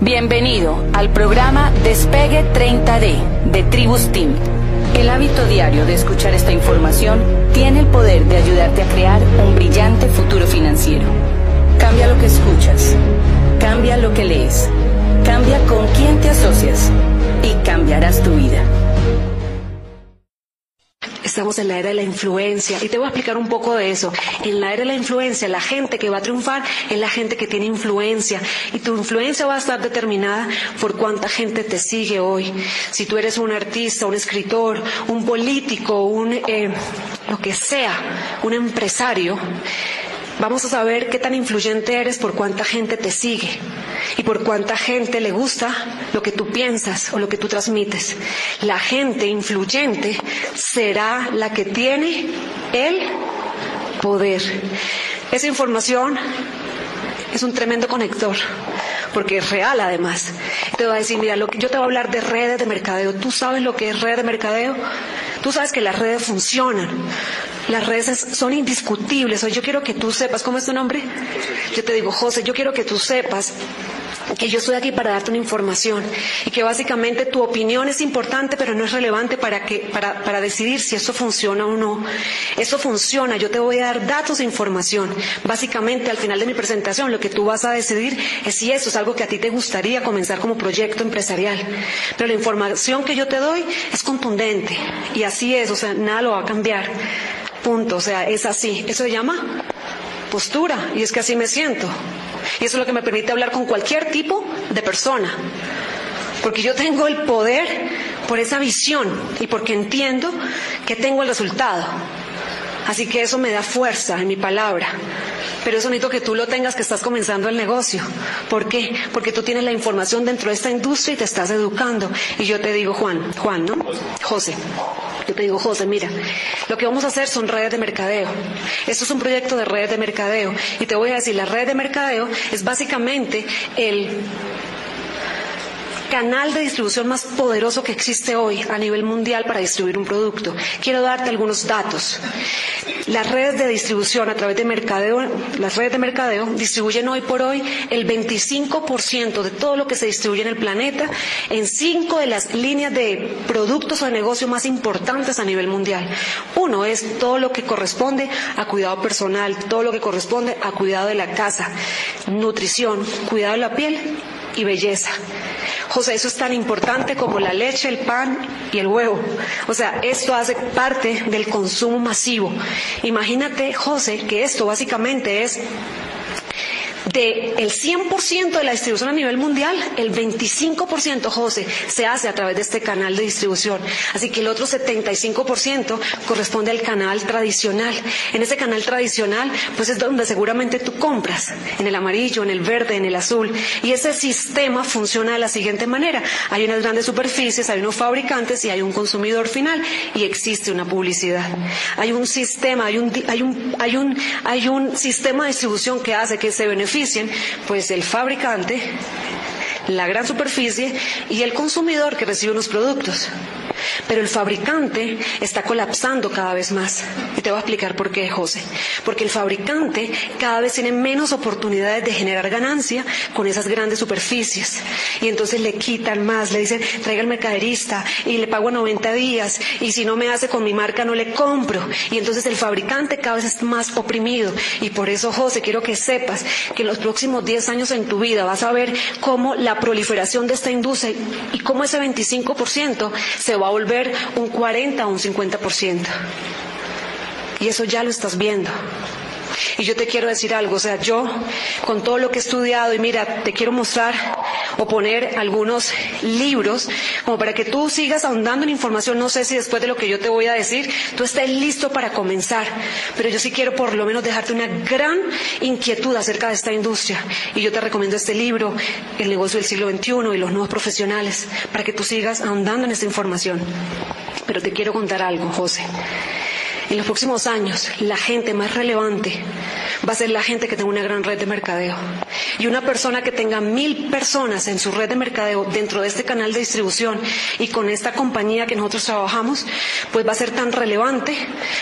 Bienvenido al programa Despegue 30D de Tribus Team. El hábito diario de escuchar esta información tiene el poder de ayudarte a crear un brillante futuro financiero. Cambia lo que escuchas, cambia lo que lees, cambia con quién te asocias y cambiarás tu vida. Estamos en la era de la influencia y te voy a explicar un poco de eso. En la era de la influencia, la gente que va a triunfar es la gente que tiene influencia y tu influencia va a estar determinada por cuánta gente te sigue hoy. Si tú eres un artista, un escritor, un político, un eh, lo que sea, un empresario, vamos a saber qué tan influyente eres por cuánta gente te sigue y por cuánta gente le gusta lo que tú piensas o lo que tú transmites. La gente influyente será la que tiene el poder. Esa información es un tremendo conector porque es real además. Te voy a decir, mira, yo te voy a hablar de redes de mercadeo. ¿Tú sabes lo que es red de mercadeo? Tú sabes que las redes funcionan. Las redes son indiscutibles. Hoy yo quiero que tú sepas, ¿cómo es tu nombre? Yo te digo, José, yo quiero que tú sepas que yo estoy aquí para darte una información y que básicamente tu opinión es importante pero no es relevante para, que, para, para decidir si eso funciona o no. Eso funciona, yo te voy a dar datos e información. Básicamente al final de mi presentación lo que tú vas a decidir es si eso es algo que a ti te gustaría comenzar como proyecto empresarial. Pero la información que yo te doy es contundente y así es, o sea, nada lo va a cambiar. Punto, o sea, es así. Eso se llama postura y es que así me siento. Y eso es lo que me permite hablar con cualquier tipo de persona. Porque yo tengo el poder por esa visión y porque entiendo que tengo el resultado. Así que eso me da fuerza en mi palabra. Pero eso necesito que tú lo tengas que estás comenzando el negocio. ¿Por qué? Porque tú tienes la información dentro de esta industria y te estás educando. Y yo te digo, Juan, Juan, ¿no? José. Yo te digo, José, mira, lo que vamos a hacer son redes de mercadeo. Esto es un proyecto de redes de mercadeo. Y te voy a decir, la red de mercadeo es básicamente el canal de distribución más poderoso que existe hoy a nivel mundial para distribuir un producto. Quiero darte algunos datos. Las redes de distribución a través de mercadeo, las redes de mercadeo distribuyen hoy por hoy el 25% de todo lo que se distribuye en el planeta en cinco de las líneas de productos o de negocio más importantes a nivel mundial. Uno es todo lo que corresponde a cuidado personal, todo lo que corresponde a cuidado de la casa, nutrición, cuidado de la piel y belleza. José, eso es tan importante como la leche, el pan y el huevo. O sea, esto hace parte del consumo masivo. Imagínate, José, que esto básicamente es de el 100% de la distribución a nivel mundial, el 25%, José, se hace a través de este canal de distribución. Así que el otro 75% corresponde al canal tradicional. En ese canal tradicional, pues es donde seguramente tú compras, en el amarillo, en el verde, en el azul. Y ese sistema funciona de la siguiente manera. Hay unas grandes superficies, hay unos fabricantes y hay un consumidor final y existe una publicidad. Hay un sistema, hay un, hay un, hay un, hay un sistema de distribución que hace que se beneficie pues el fabricante, la gran superficie y el consumidor que recibe los productos. Pero el fabricante está colapsando cada vez más. Y te voy a explicar por qué, José. Porque el fabricante cada vez tiene menos oportunidades de generar ganancia con esas grandes superficies. Y entonces le quitan más, le dicen, traiga el mercaderista y le pago 90 días. Y si no me hace con mi marca, no le compro. Y entonces el fabricante cada vez es más oprimido. Y por eso, José, quiero que sepas que en los próximos 10 años en tu vida vas a ver cómo la proliferación de esta industria y cómo ese 25% se va a volver un 40 o un 50%. Y eso ya lo estás viendo. Y yo te quiero decir algo, o sea, yo con todo lo que he estudiado y mira, te quiero mostrar o poner algunos libros como para que tú sigas ahondando en información. No sé si después de lo que yo te voy a decir, tú estés listo para comenzar, pero yo sí quiero por lo menos dejarte una gran inquietud acerca de esta industria. Y yo te recomiendo este libro, El negocio del siglo XXI y los nuevos profesionales, para que tú sigas ahondando en esta información. Pero te quiero contar algo, José. En los próximos años, la gente más relevante va a ser la gente que tenga una gran red de mercadeo. Y una persona que tenga mil personas en su red de mercadeo dentro de este canal de distribución y con esta compañía que nosotros trabajamos, pues va a ser tan relevante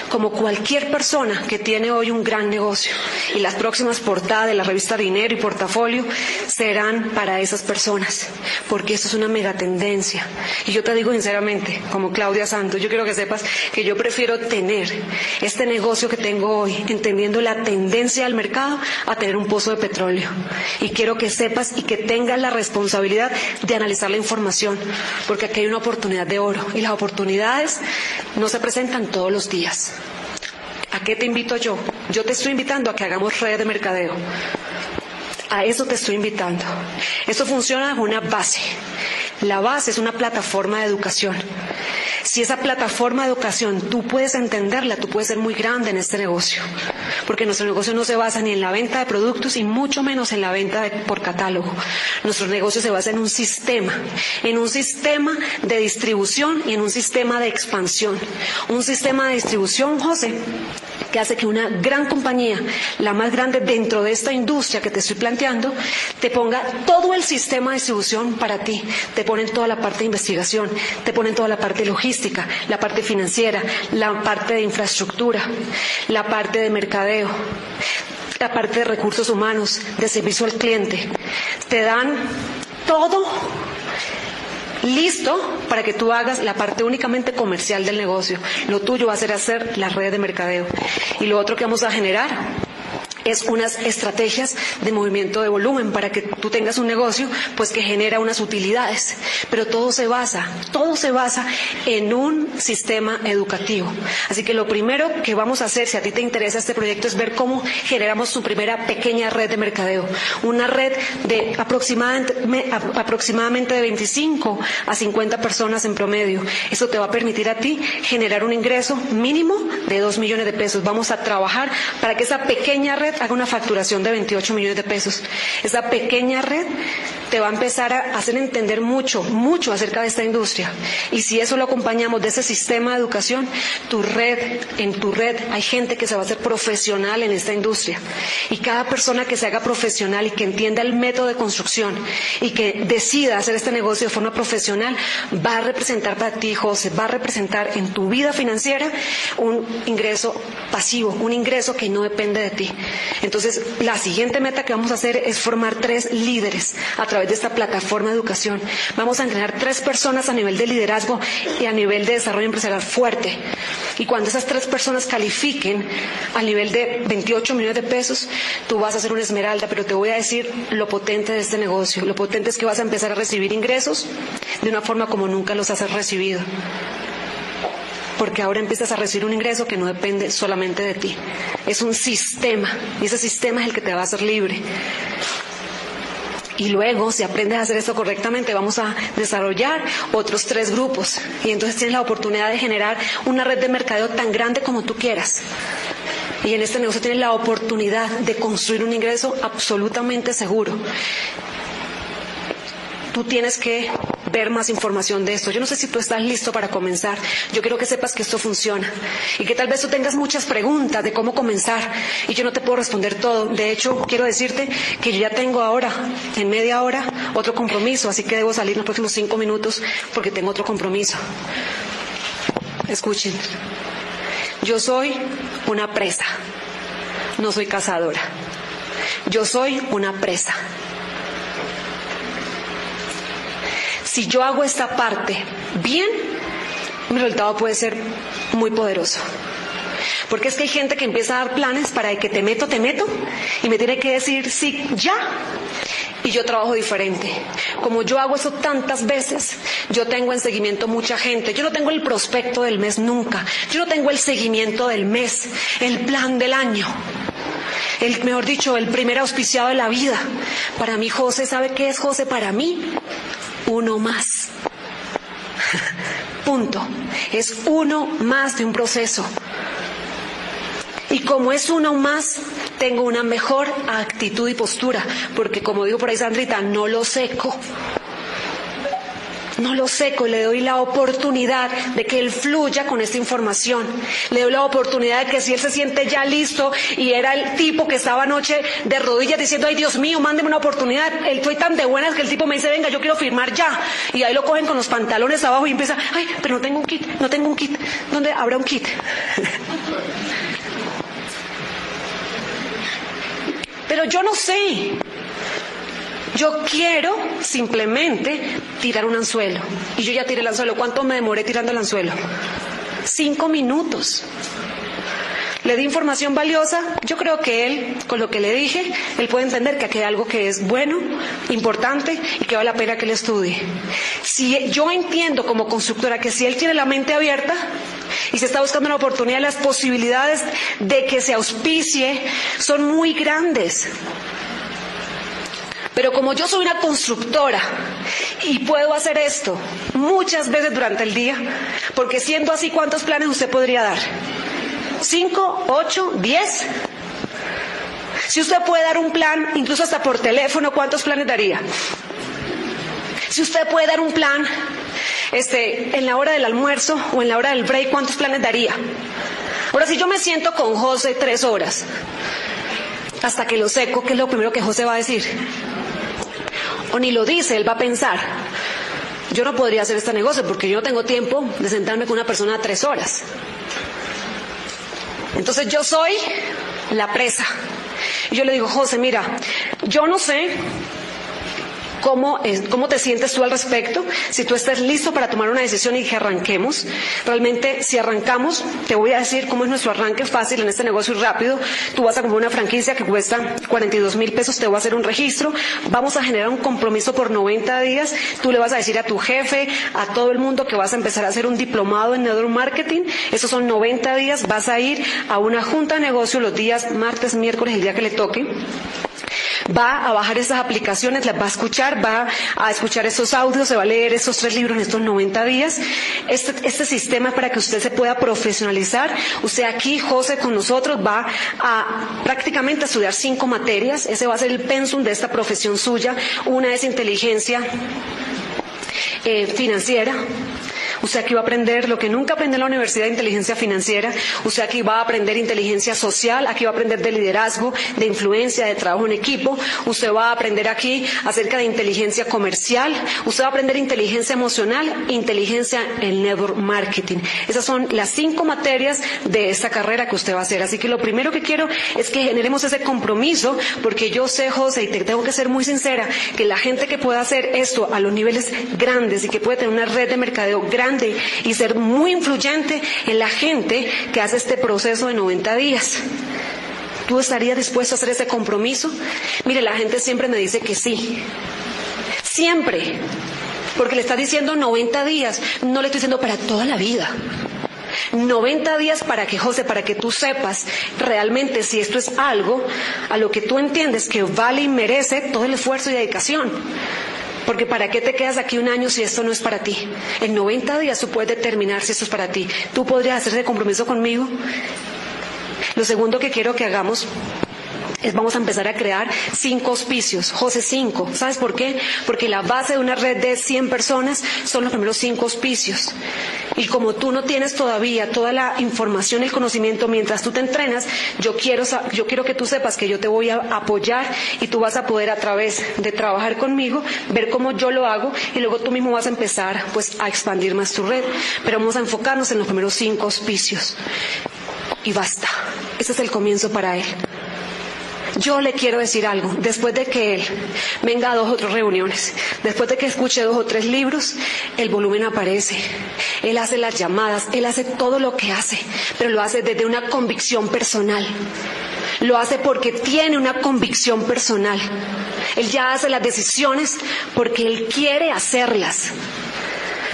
como cualquier persona que tiene hoy un gran negocio. Y las próximas portadas de la revista Dinero y Portafolio serán para esas personas, porque esto es una mega tendencia. Y yo te digo sinceramente, como Claudia Santos, yo quiero que sepas que yo prefiero tener este negocio que tengo hoy, entendiendo la tendencia del mercado, a tener un pozo de petróleo. Y quiero que sepas y que tengas la responsabilidad de analizar la información, porque aquí hay una oportunidad de oro y las oportunidades no se presentan todos los días. ¿A qué te invito yo? Yo te estoy invitando a que hagamos red de mercadeo. A eso te estoy invitando. Eso funciona con una base. La base es una plataforma de educación. Si esa plataforma de educación tú puedes entenderla, tú puedes ser muy grande en este negocio. Porque nuestro negocio no se basa ni en la venta de productos y mucho menos en la venta por catálogo. Nuestro negocio se basa en un sistema, en un sistema de distribución y en un sistema de expansión. Un sistema de distribución, José, que hace que una gran compañía, la más grande dentro de esta industria que te estoy planteando, te ponga todo el sistema de distribución para ti. Te ponen toda la parte de investigación, te ponen toda la parte logística, la parte financiera, la parte de infraestructura, la parte de mercadeo, la parte de recursos humanos, de servicio al cliente. Te dan todo listo para que tú hagas la parte únicamente comercial del negocio. Lo tuyo va a ser hacer la red de mercadeo. Y lo otro que vamos a generar es unas estrategias de movimiento de volumen para que tú tengas un negocio pues que genera unas utilidades. Pero todo se basa, todo se basa en un sistema educativo. Así que lo primero que vamos a hacer, si a ti te interesa este proyecto, es ver cómo generamos tu primera pequeña red de mercadeo. Una red de aproximadamente, aproximadamente de 25 a 50 personas en promedio. Eso te va a permitir a ti generar un ingreso mínimo de 2 millones de pesos. Vamos a trabajar para que esa pequeña red haga una facturación de 28 millones de pesos. Esa pequeña red te va a empezar a hacer entender mucho, mucho acerca de esta industria. Y si eso lo acompañamos de ese sistema de educación, tu red, en tu red hay gente que se va a hacer profesional en esta industria. Y cada persona que se haga profesional y que entienda el método de construcción y que decida hacer este negocio de forma profesional, va a representar para ti, José, va a representar en tu vida financiera un ingreso pasivo, un ingreso que no depende de ti. Entonces, la siguiente meta que vamos a hacer es formar tres líderes a través de esta plataforma de educación. Vamos a entrenar tres personas a nivel de liderazgo y a nivel de desarrollo empresarial fuerte. Y cuando esas tres personas califiquen a nivel de 28 millones de pesos, tú vas a ser una esmeralda, pero te voy a decir lo potente de este negocio. Lo potente es que vas a empezar a recibir ingresos de una forma como nunca los has recibido porque ahora empiezas a recibir un ingreso que no depende solamente de ti. Es un sistema y ese sistema es el que te va a hacer libre. Y luego, si aprendes a hacer esto correctamente, vamos a desarrollar otros tres grupos. Y entonces tienes la oportunidad de generar una red de mercadeo tan grande como tú quieras. Y en este negocio tienes la oportunidad de construir un ingreso absolutamente seguro tú tienes que ver más información de esto. Yo no sé si tú estás listo para comenzar. Yo quiero que sepas que esto funciona y que tal vez tú tengas muchas preguntas de cómo comenzar y yo no te puedo responder todo. De hecho, quiero decirte que yo ya tengo ahora, en media hora, otro compromiso, así que debo salir en los próximos cinco minutos porque tengo otro compromiso. Escuchen, yo soy una presa, no soy cazadora. Yo soy una presa. Si yo hago esta parte bien, mi resultado puede ser muy poderoso. Porque es que hay gente que empieza a dar planes para que te meto, te meto, y me tiene que decir sí, ya. Y yo trabajo diferente. Como yo hago eso tantas veces, yo tengo en seguimiento mucha gente. Yo no tengo el prospecto del mes nunca. Yo no tengo el seguimiento del mes, el plan del año. El, mejor dicho, el primer auspiciado de la vida. Para mí, José, ¿sabe qué es José para mí? Uno más. Punto. Es uno más de un proceso. Y como es uno más, tengo una mejor actitud y postura, porque como digo por ahí Sandrita, no lo seco. No lo seco, le doy la oportunidad de que él fluya con esta información. Le doy la oportunidad de que si él se siente ya listo y era el tipo que estaba anoche de rodillas diciendo, ay Dios mío, mándeme una oportunidad. Él fue tan de buenas que el tipo me dice, venga, yo quiero firmar ya. Y ahí lo cogen con los pantalones abajo y empieza, ay, pero no tengo un kit, no tengo un kit. ¿Dónde habrá un kit? pero yo no sé. Yo quiero simplemente tirar un anzuelo. Y yo ya tiré el anzuelo. ¿Cuánto me demoré tirando el anzuelo? Cinco minutos. Le di información valiosa. Yo creo que él, con lo que le dije, él puede entender que aquí hay algo que es bueno, importante y que vale la pena que le estudie. Si yo entiendo como constructora que si él tiene la mente abierta y se está buscando una oportunidad, las posibilidades de que se auspicie son muy grandes. Pero como yo soy una constructora y puedo hacer esto muchas veces durante el día, porque siendo así, ¿cuántos planes usted podría dar? ¿Cinco? ¿Ocho? ¿Diez? Si usted puede dar un plan, incluso hasta por teléfono, ¿cuántos planes daría? Si usted puede dar un plan este, en la hora del almuerzo o en la hora del break, ¿cuántos planes daría? Ahora, si yo me siento con José tres horas, hasta que lo seco, ¿qué es lo primero que José va a decir? O ni lo dice, él va a pensar, yo no podría hacer este negocio porque yo no tengo tiempo de sentarme con una persona tres horas. Entonces yo soy la presa. Y yo le digo, José, mira, yo no sé ¿Cómo, ¿Cómo te sientes tú al respecto? Si tú estás listo para tomar una decisión y que arranquemos. Realmente, si arrancamos, te voy a decir cómo es nuestro arranque fácil en este negocio y rápido. Tú vas a comprar una franquicia que cuesta 42 mil pesos, te voy a hacer un registro. Vamos a generar un compromiso por 90 días. Tú le vas a decir a tu jefe, a todo el mundo que vas a empezar a hacer un diplomado en network marketing. Esos son 90 días. Vas a ir a una junta de negocio los días martes, miércoles, el día que le toque va a bajar esas aplicaciones, las va a escuchar, va a escuchar esos audios, se va a leer esos tres libros en estos 90 días. Este, este sistema para que usted se pueda profesionalizar. Usted aquí, José, con nosotros va a prácticamente estudiar cinco materias. Ese va a ser el pensum de esta profesión suya. Una es inteligencia eh, financiera, Usted aquí va a aprender lo que nunca aprendió en la Universidad de Inteligencia Financiera. Usted aquí va a aprender inteligencia social, aquí va a aprender de liderazgo, de influencia, de trabajo en equipo. Usted va a aprender aquí acerca de inteligencia comercial. Usted va a aprender inteligencia emocional, inteligencia en network marketing. Esas son las cinco materias de esta carrera que usted va a hacer. Así que lo primero que quiero es que generemos ese compromiso, porque yo sé, José, y te tengo que ser muy sincera, que la gente que pueda hacer esto a los niveles grandes y que puede tener una red de mercadeo grande, y ser muy influyente en la gente que hace este proceso de 90 días. ¿Tú estarías dispuesto a hacer ese compromiso? Mire, la gente siempre me dice que sí. Siempre. Porque le está diciendo 90 días. No le estoy diciendo para toda la vida. 90 días para que, José, para que tú sepas realmente si esto es algo a lo que tú entiendes que vale y merece todo el esfuerzo y dedicación. Porque ¿para qué te quedas aquí un año si esto no es para ti? En 90 días tú puedes determinar si esto es para ti. ¿Tú podrías hacer ese compromiso conmigo? Lo segundo que quiero que hagamos vamos a empezar a crear cinco auspicios, José cinco. ¿Sabes por qué? Porque la base de una red de 100 personas son los primeros cinco auspicios. Y como tú no tienes todavía toda la información, el conocimiento mientras tú te entrenas, yo quiero, yo quiero que tú sepas que yo te voy a apoyar y tú vas a poder a través de trabajar conmigo, ver cómo yo lo hago y luego tú mismo vas a empezar pues a expandir más tu red. Pero vamos a enfocarnos en los primeros cinco auspicios. Y basta. Ese es el comienzo para él. Yo le quiero decir algo, después de que él venga a dos o tres reuniones, después de que escuche dos o tres libros, el volumen aparece. Él hace las llamadas, él hace todo lo que hace, pero lo hace desde una convicción personal. Lo hace porque tiene una convicción personal. Él ya hace las decisiones porque él quiere hacerlas.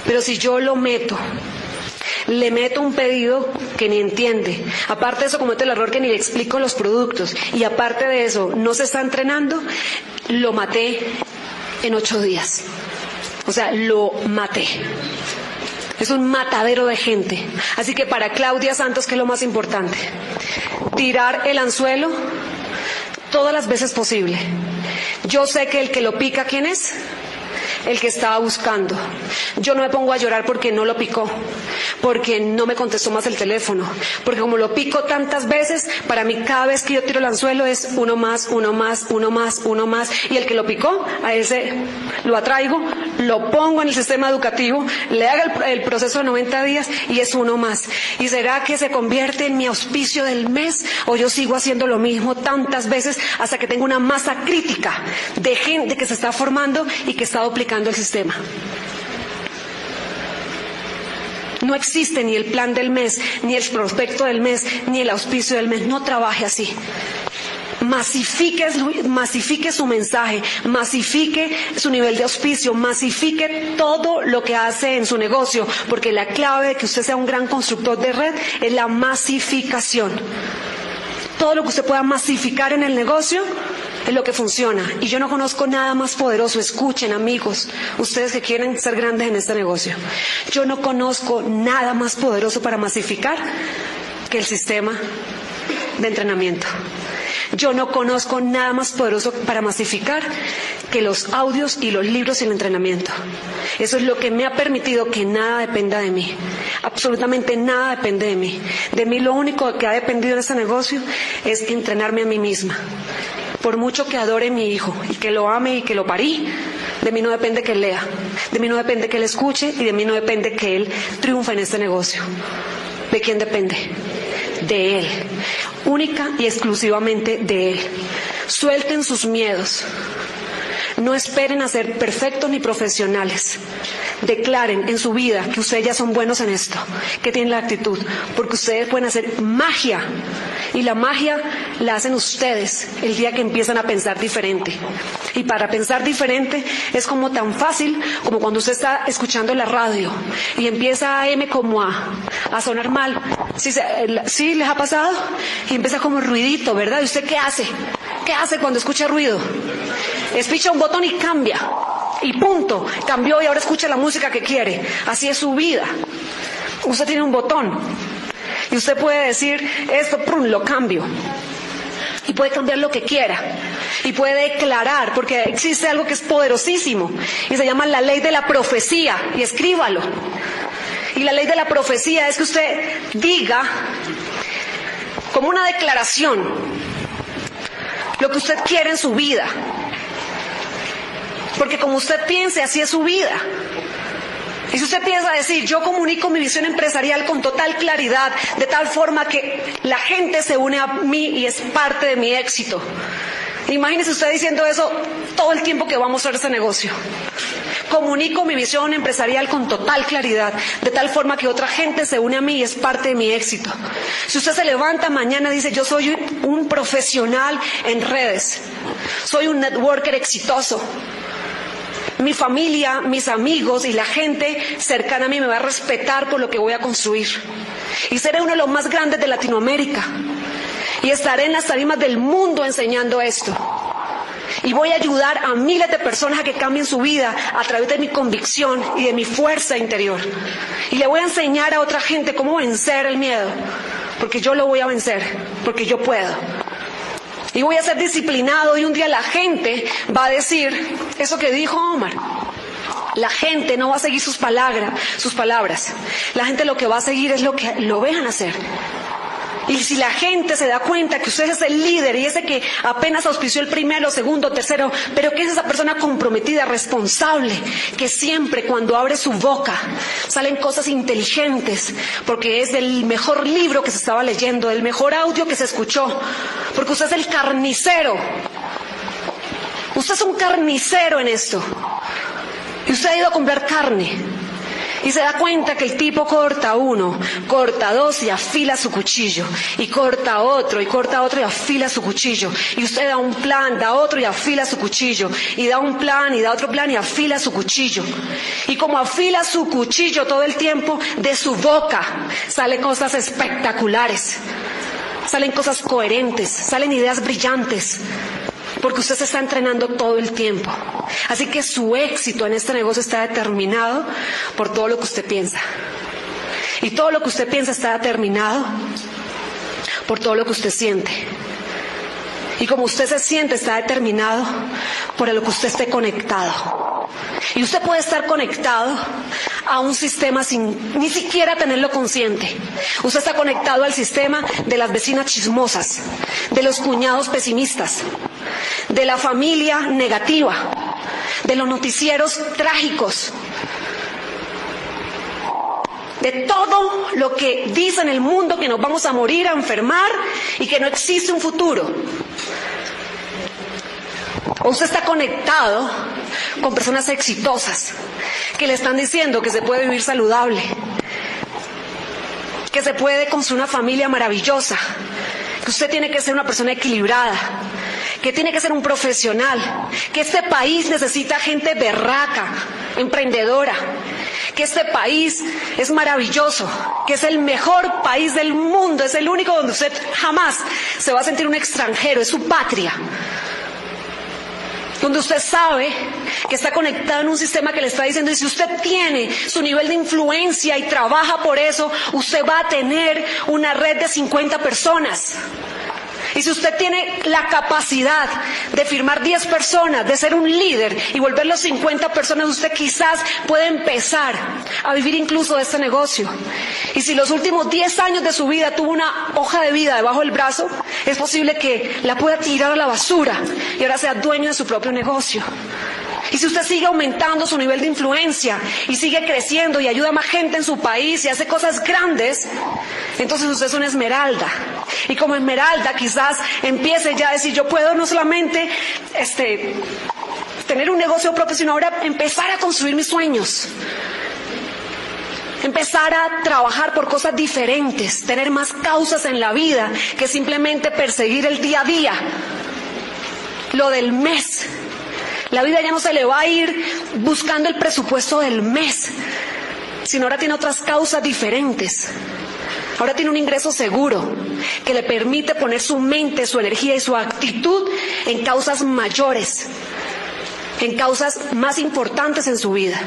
Pero si yo lo meto le meto un pedido que ni entiende. Aparte de eso, comete el error que ni le explico los productos. Y aparte de eso, no se está entrenando, lo maté en ocho días. O sea, lo maté. Es un matadero de gente. Así que para Claudia Santos, ¿qué es lo más importante? Tirar el anzuelo todas las veces posible. Yo sé que el que lo pica, ¿quién es? el que estaba buscando. Yo no me pongo a llorar porque no lo picó, porque no me contestó más el teléfono, porque como lo pico tantas veces, para mí cada vez que yo tiro el anzuelo es uno más, uno más, uno más, uno más, y el que lo picó, a ese lo atraigo, lo pongo en el sistema educativo, le haga el, proceso de 90 días y es uno más. ¿Y será que se convierte en mi auspicio del mes o yo sigo haciendo lo mismo tantas veces hasta que tengo una masa crítica de gente que se está formando y que está duplicando el sistema? No existe ni el plan del mes, ni el prospecto del mes, ni el auspicio del mes. No trabaje así. Masifique, masifique su mensaje, masifique su nivel de auspicio, masifique todo lo que hace en su negocio, porque la clave de que usted sea un gran constructor de red es la masificación. Todo lo que usted pueda masificar en el negocio es lo que funciona. Y yo no conozco nada más poderoso. Escuchen, amigos, ustedes que quieren ser grandes en este negocio. Yo no conozco nada más poderoso para masificar que el sistema de entrenamiento. Yo no conozco nada más poderoso para masificar que los audios y los libros y el entrenamiento. Eso es lo que me ha permitido que nada dependa de mí. Absolutamente nada depende de mí. De mí lo único que ha dependido en este negocio es entrenarme a mí misma. Por mucho que adore a mi hijo y que lo ame y que lo parí, de mí no depende que él lea, de mí no depende que él escuche y de mí no depende que él triunfe en este negocio. ¿De quién depende? De él única y exclusivamente de Él. Suelten sus miedos. No esperen a ser perfectos ni profesionales. Declaren en su vida que ustedes ya son buenos en esto, que tienen la actitud, porque ustedes pueden hacer magia. Y la magia la hacen ustedes el día que empiezan a pensar diferente. Y para pensar diferente es como tan fácil como cuando usted está escuchando la radio y empieza a M como A, a sonar mal. ¿Sí, les ha pasado? Y empieza como ruidito, ¿verdad? ¿Y usted qué hace? ¿Qué hace cuando escucha ruido? Espicha un botón y cambia. Y punto. Cambió y ahora escucha la música que quiere. Así es su vida. Usted tiene un botón. Y usted puede decir, esto, prum, lo cambio. Y puede cambiar lo que quiera. Y puede declarar, porque existe algo que es poderosísimo. Y se llama la ley de la profecía. Y escríbalo. Y la ley de la profecía es que usted diga, como una declaración, lo que usted quiere en su vida. Porque como usted piense, así es su vida. Y si usted piensa decir, yo comunico mi visión empresarial con total claridad, de tal forma que la gente se une a mí y es parte de mi éxito. Imagínese usted diciendo eso todo el tiempo que vamos a hacer ese negocio. Comunico mi visión empresarial con total claridad, de tal forma que otra gente se une a mí y es parte de mi éxito. Si usted se levanta mañana y dice, yo soy un profesional en redes, soy un networker exitoso, mi familia, mis amigos y la gente cercana a mí me va a respetar por lo que voy a construir. Y seré uno de los más grandes de Latinoamérica. Y estaré en las tarimas del mundo enseñando esto. Y voy a ayudar a miles de personas a que cambien su vida a través de mi convicción y de mi fuerza interior. Y le voy a enseñar a otra gente cómo vencer el miedo. Porque yo lo voy a vencer. Porque yo puedo. Y voy a ser disciplinado y un día la gente va a decir eso que dijo Omar. La gente no va a seguir sus palabras, sus palabras. La gente lo que va a seguir es lo que lo vean hacer. Y si la gente se da cuenta que usted es el líder y ese que apenas auspició el primero, segundo, tercero, pero que es esa persona comprometida, responsable, que siempre cuando abre su boca salen cosas inteligentes, porque es del mejor libro que se estaba leyendo, del mejor audio que se escuchó, porque usted es el carnicero. Usted es un carnicero en esto. Y usted ha ido a comprar carne y se da cuenta que el tipo corta uno, corta dos y afila su cuchillo, y corta otro, y corta otro y afila su cuchillo, y usted da un plan, da otro y afila su cuchillo, y da un plan y da otro plan y afila su cuchillo. Y como afila su cuchillo todo el tiempo, de su boca salen cosas espectaculares, salen cosas coherentes, salen ideas brillantes, porque usted se está entrenando todo el tiempo. Así que su éxito en este negocio está determinado por todo lo que usted piensa. Y todo lo que usted piensa está determinado por todo lo que usted siente. Y como usted se siente está determinado por lo que usted esté conectado. Y usted puede estar conectado a un sistema sin ni siquiera tenerlo consciente. Usted está conectado al sistema de las vecinas chismosas, de los cuñados pesimistas, de la familia negativa, de los noticieros trágicos, de todo lo que dice en el mundo que nos vamos a morir, a enfermar y que no existe un futuro. O usted está conectado con personas exitosas que le están diciendo que se puede vivir saludable, que se puede construir una familia maravillosa, que usted tiene que ser una persona equilibrada, que tiene que ser un profesional, que este país necesita gente berraca, emprendedora, que este país es maravilloso, que es el mejor país del mundo, es el único donde usted jamás se va a sentir un extranjero, es su patria donde usted sabe que está conectado en un sistema que le está diciendo, y si usted tiene su nivel de influencia y trabaja por eso, usted va a tener una red de 50 personas. Y si usted tiene la capacidad de firmar 10 personas, de ser un líder y volverlos 50 personas, usted quizás puede empezar a vivir incluso de este negocio. Y si los últimos 10 años de su vida tuvo una hoja de vida debajo del brazo, es posible que la pueda tirar a la basura y ahora sea dueño de su propio negocio. Y si usted sigue aumentando su nivel de influencia y sigue creciendo y ayuda a más gente en su país y hace cosas grandes, entonces usted es una esmeralda. Y como esmeralda quizás empiece ya a decir, yo puedo no solamente este, tener un negocio propio, sino ahora empezar a construir mis sueños. Empezar a trabajar por cosas diferentes, tener más causas en la vida que simplemente perseguir el día a día. Lo del mes, la vida ya no se le va a ir buscando el presupuesto del mes, sino ahora tiene otras causas diferentes. Ahora tiene un ingreso seguro que le permite poner su mente, su energía y su actitud en causas mayores, en causas más importantes en su vida.